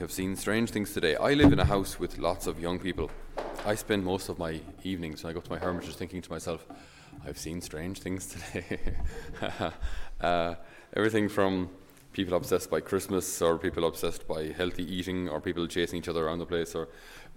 have seen strange things today. I live in a house with lots of young people. I spend most of my evenings when I go to my hermitage thinking to myself, I've seen strange things today. uh, everything from people obsessed by Christmas, or people obsessed by healthy eating, or people chasing each other around the place, or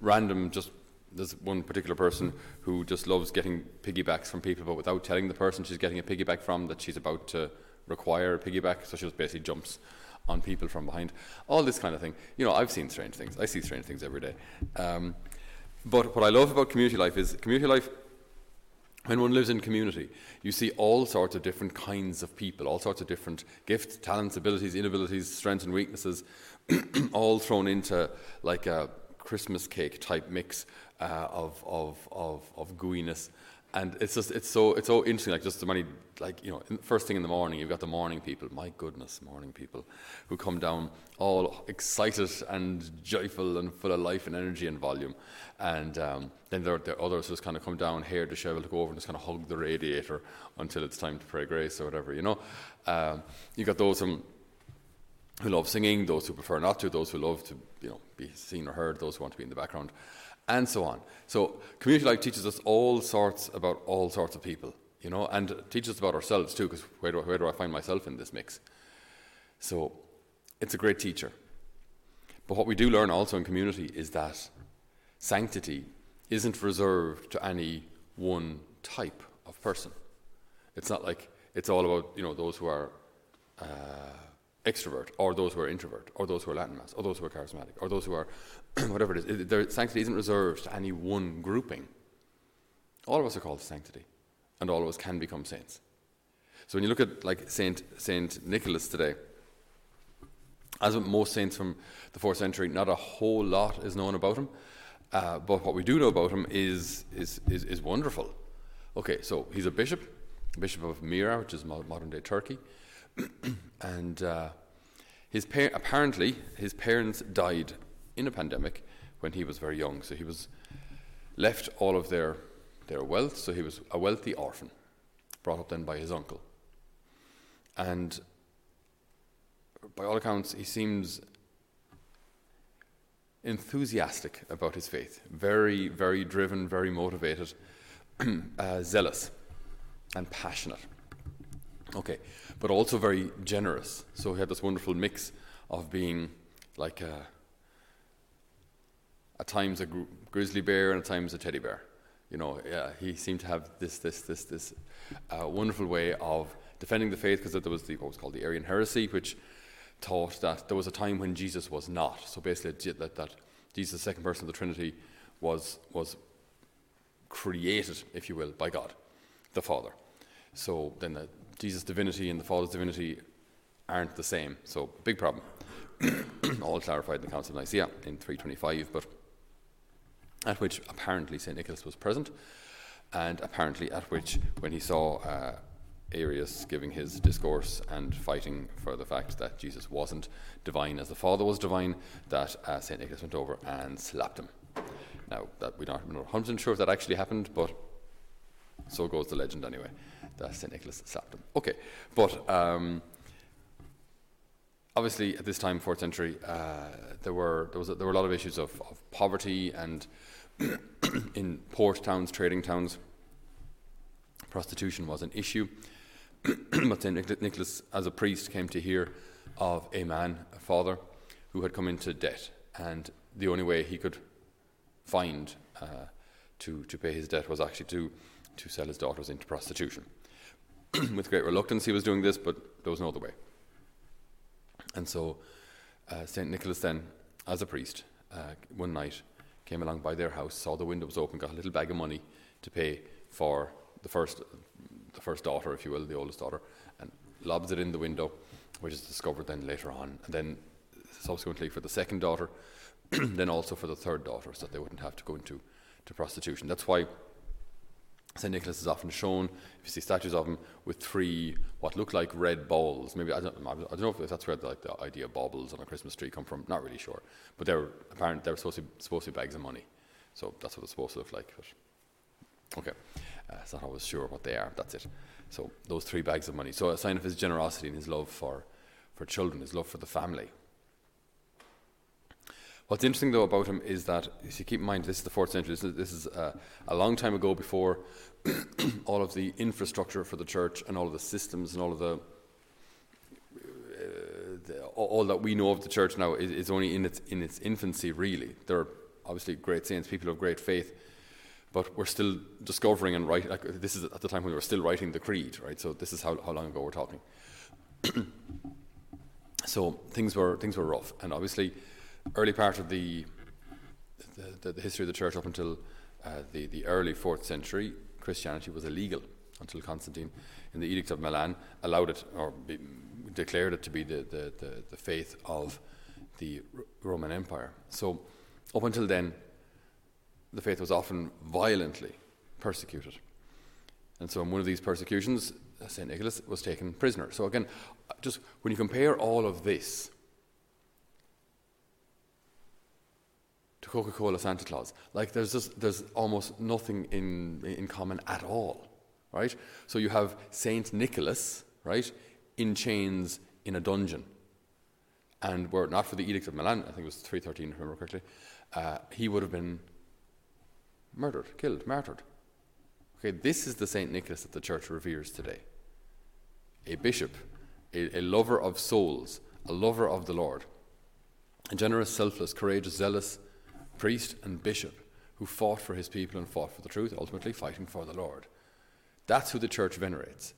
random just. There's one particular person who just loves getting piggybacks from people, but without telling the person she's getting a piggyback from that she's about to require a piggyback, so she just basically jumps on people from behind. All this kind of thing. You know, I've seen strange things. I see strange things every day. Um, but what I love about community life is community life when one lives in community, you see all sorts of different kinds of people, all sorts of different gifts, talents, abilities, inabilities, strengths, and weaknesses, all thrown into like a Christmas cake type mix uh, of, of, of, of gooiness and it's just it's so it's so interesting like just the many like you know first thing in the morning you've got the morning people. My goodness morning people who come down all excited and joyful and full of life and energy and volume. And um, then there, there are others who just kind of come down hair disheveled go over and just kind of hug the radiator until it's time to pray grace or whatever you know? Um, you've got those who, who love singing those who prefer not to those who love to you know be seen or heard those who want to be in the background and so on. So community life teaches us all sorts about all sorts of people, you know, and teaches us about ourselves too, because where, where do I find myself in this mix? So it's a great teacher. But what we do learn also in community is that sanctity isn't reserved to any one type of person. It's not like it's all about you know those who are uh, extrovert, or those who are introvert, or those who are Latin Mass, or those who are charismatic, or those who are whatever it is. their sanctity isn't reserved to any one grouping. All of us are called to sanctity, and all of us can become saints. So when you look at like Saint Saint Nicholas today, as with most saints from the fourth century, not a whole lot is known about him. Uh, but what we do know about him is, is, is, is, wonderful. Okay, so he's a bishop, bishop of Myra, which is modern day Turkey. and uh, his par- apparently his parents died in a pandemic when he was very young. So he was left all of their their wealth. So he was a wealthy orphan, brought up then by his uncle. And by all accounts, he seems enthusiastic about his faith, very, very driven, very motivated, uh, zealous, and passionate. Okay, but also very generous. So he had this wonderful mix of being like a, at times a gr- grizzly bear and at times a teddy bear. You know, yeah, he seemed to have this this this this uh, wonderful way of defending the faith because there was the, what was called the Arian heresy, which taught that there was a time when Jesus was not. So basically, that, that Jesus, the second person of the Trinity, was was created, if you will, by God, the Father. So then the Jesus' divinity and the Father's divinity aren't the same. So, big problem. All clarified in the Council of Nicaea in 325, but at which apparently St. Nicholas was present, and apparently at which, when he saw uh, Arius giving his discourse and fighting for the fact that Jesus wasn't divine as the Father was divine, that uh, St. Nicholas went over and slapped him. Now, that we don't know 100% sure if that actually happened, but so goes the legend anyway that St. Nicholas slapped him. Okay, but um, obviously at this time, fourth century, uh, there were there was a, there were a lot of issues of, of poverty and in port towns, trading towns, prostitution was an issue. but St. Nicholas, as a priest, came to hear of a man, a father, who had come into debt, and the only way he could find uh, to to pay his debt was actually to to sell his daughters into prostitution. with great reluctance, he was doing this, but there was no other way. And so, uh, St. Nicholas, then, as a priest, uh, one night came along by their house, saw the window was open, got a little bag of money to pay for the first, the first daughter, if you will, the oldest daughter, and lobs it in the window, which is discovered then later on. And then, subsequently, for the second daughter, then also for the third daughter, so they wouldn't have to go into to prostitution. That's why St. Nicholas is often shown, if you see statues of him, with three what look like red balls. Maybe, I don't, I don't know if that's where the, like, the idea of baubles on a Christmas tree come from, not really sure. But they're apparent, they're supposed to, be, supposed to be bags of money. So that's what it's supposed to look like. But okay, uh, it's not always sure what they are, that's it. So those three bags of money. So a sign of his generosity and his love for, for children, his love for the family. What's interesting though about him is that, if you keep in mind, this is the fourth century. This is, this is uh, a long time ago before all of the infrastructure for the church and all of the systems and all of the, uh, the all that we know of the church now is, is, only in its in its infancy. Really, there are obviously great saints, people of great faith, but we're still discovering and writing. Like, this is at the time when we were still writing the creed, right? So this is how, how long ago we're talking. so things were things were rough, and obviously early part of the the, the, the history of the church up until uh, the, the early fourth century, Christianity was illegal until Constantine, in the Edict of Milan, allowed it or be, declared it to be the, the, the, the faith of the R- Roman Empire. So, up until then, the faith was often violently persecuted. And so, in one of these persecutions, St. Nicholas was taken prisoner. So, again, just when you compare all of this, to Coca-Cola Santa Claus. Like there's just there's almost nothing in in common at all, right? So you have Saint Nicholas, right, in chains in a dungeon, and were it not for the Edict of Milan, I think it was 313, if I remember correctly, uh, he would have been murdered, killed, martyred. Okay, this is the Saint Nicholas that the Church reveres today. A bishop, a, a lover of souls, a lover of the Lord, a generous, selfless, courageous, zealous priest and bishop who fought for his people and fought for the truth, ultimately fighting for the Lord. That's who the church venerates.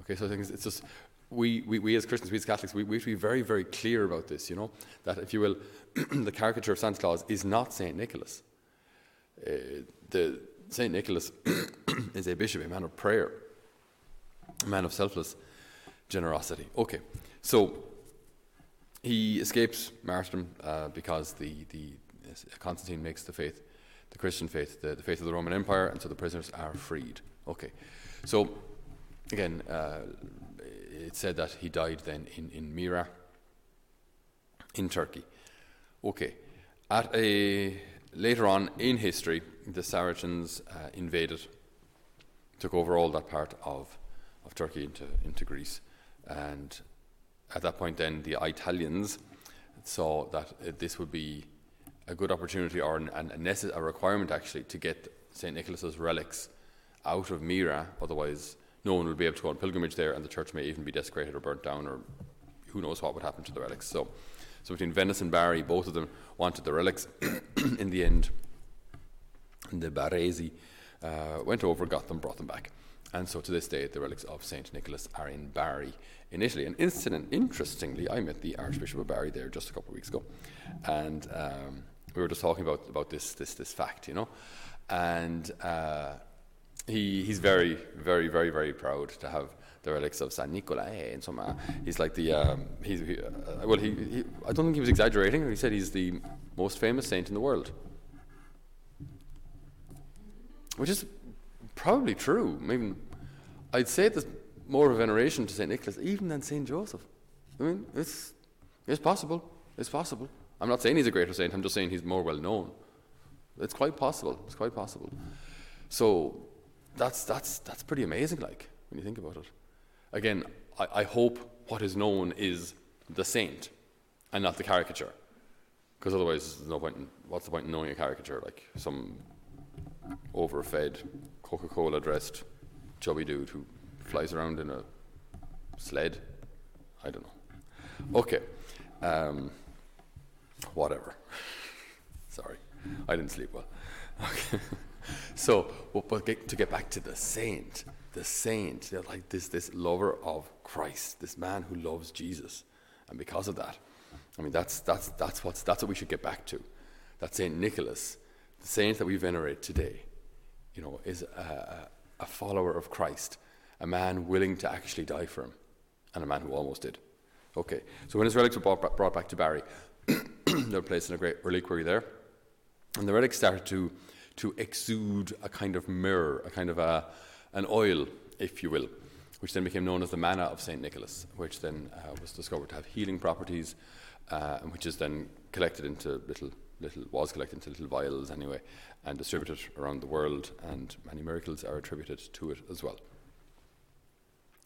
Okay, so I think it's just we, we, we as Christians, we as Catholics, we, we have to be very, very clear about this, you know, that if you will, the caricature of Santa Claus is not St. Nicholas. Uh, the St. Nicholas is a bishop, a man of prayer, a man of selfless generosity. Okay, so he escapes martyrdom uh, because the, the, Constantine makes the faith, the Christian faith, the, the faith of the Roman Empire, and so the prisoners are freed. Okay, so again, uh, it said that he died then in, in Myra, in Turkey. Okay, at a later on in history, the Saracens uh, invaded, took over all that part of of Turkey into into Greece, and at that point, then the Italians saw that uh, this would be a good opportunity or an, an, a, necess- a requirement actually to get St. Nicholas's relics out of Myra, otherwise no one will be able to go on pilgrimage there and the church may even be desecrated or burnt down or who knows what would happen to the relics. So, so between Venice and Bari, both of them wanted the relics. in the end, the Baresi uh, went over, got them, brought them back. And so to this day, the relics of St. Nicholas are in Bari in Italy. And incident, interestingly, I met the Archbishop of Bari there just a couple of weeks ago. And um, we were just talking about, about this, this, this fact, you know. And uh, he, he's very, very, very, very proud to have the relics of San Nicolai and some. Uh, he's like the um, he's he, uh, well, he, he, I don't think he was exaggerating. He said he's the most famous saint in the world, which is probably true. Maybe I'd say there's more of a veneration to Saint Nicholas even than Saint Joseph. I mean, it's it's possible. It's possible. I'm not saying he's a greater saint, I'm just saying he's more well known. It's quite possible. It's quite possible. So that's, that's, that's pretty amazing, like, when you think about it. Again, I, I hope what is known is the saint and not the caricature. Because otherwise, there's no point in, what's the point in knowing a caricature? Like some overfed, Coca Cola dressed, chubby dude who flies around in a sled? I don't know. Okay. Um, whatever. Sorry, I didn't sleep well. Okay. so, but to get back to the saint, the saint, like this, this lover of Christ, this man who loves Jesus, and because of that, I mean, that's that's that's what's that's what we should get back to. That Saint Nicholas, the saint that we venerate today, you know, is a, a follower of Christ, a man willing to actually die for him, and a man who almost did. Okay, so when his relics were brought, brought back to Bari, they were placed in a great reliquary there. And the relics started to, to exude a kind of myrrh, a kind of a, an oil, if you will, which then became known as the manna of St. Nicholas, which then uh, was discovered to have healing properties, uh, which is then collected into little, little, was collected into little vials anyway, and distributed around the world, and many miracles are attributed to it as well.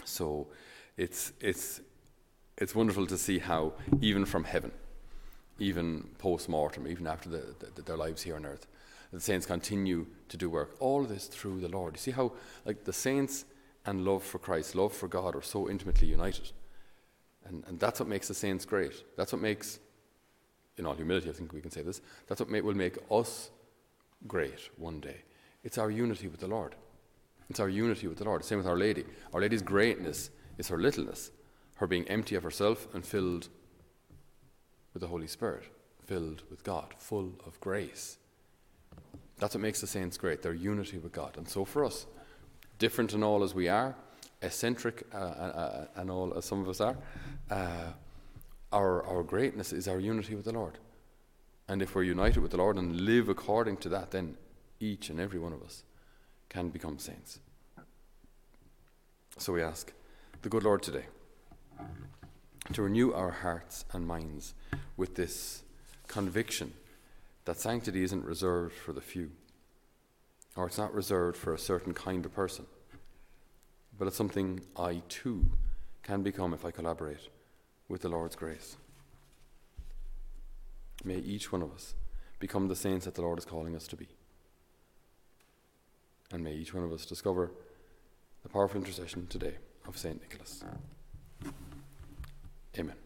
So it's, it's, it's wonderful to see how, even from heaven, even post mortem, even after the, the, their lives here on earth. The saints continue to do work. All this through the Lord. You see how, like, the saints and love for Christ, love for God, are so intimately united. And, and that's what makes the saints great. That's what makes, in all humility, I think we can say this, that's what may, will make us great one day. It's our unity with the Lord. It's our unity with the Lord. Same with Our Lady. Our Lady's greatness is her littleness, her being empty of herself and filled with the Holy Spirit, filled with God, full of grace. That's what makes the saints great, their unity with God. And so for us, different in all as we are, eccentric uh, uh, and all as some of us are, uh, our, our greatness is our unity with the Lord. And if we're united with the Lord and live according to that, then each and every one of us can become saints. So we ask the good Lord today to renew our hearts and minds with this conviction that sanctity isn't reserved for the few, or it's not reserved for a certain kind of person, but it's something I too can become if I collaborate with the Lord's grace. May each one of us become the saints that the Lord is calling us to be. And may each one of us discover the powerful intercession today of St. Nicholas. Amen.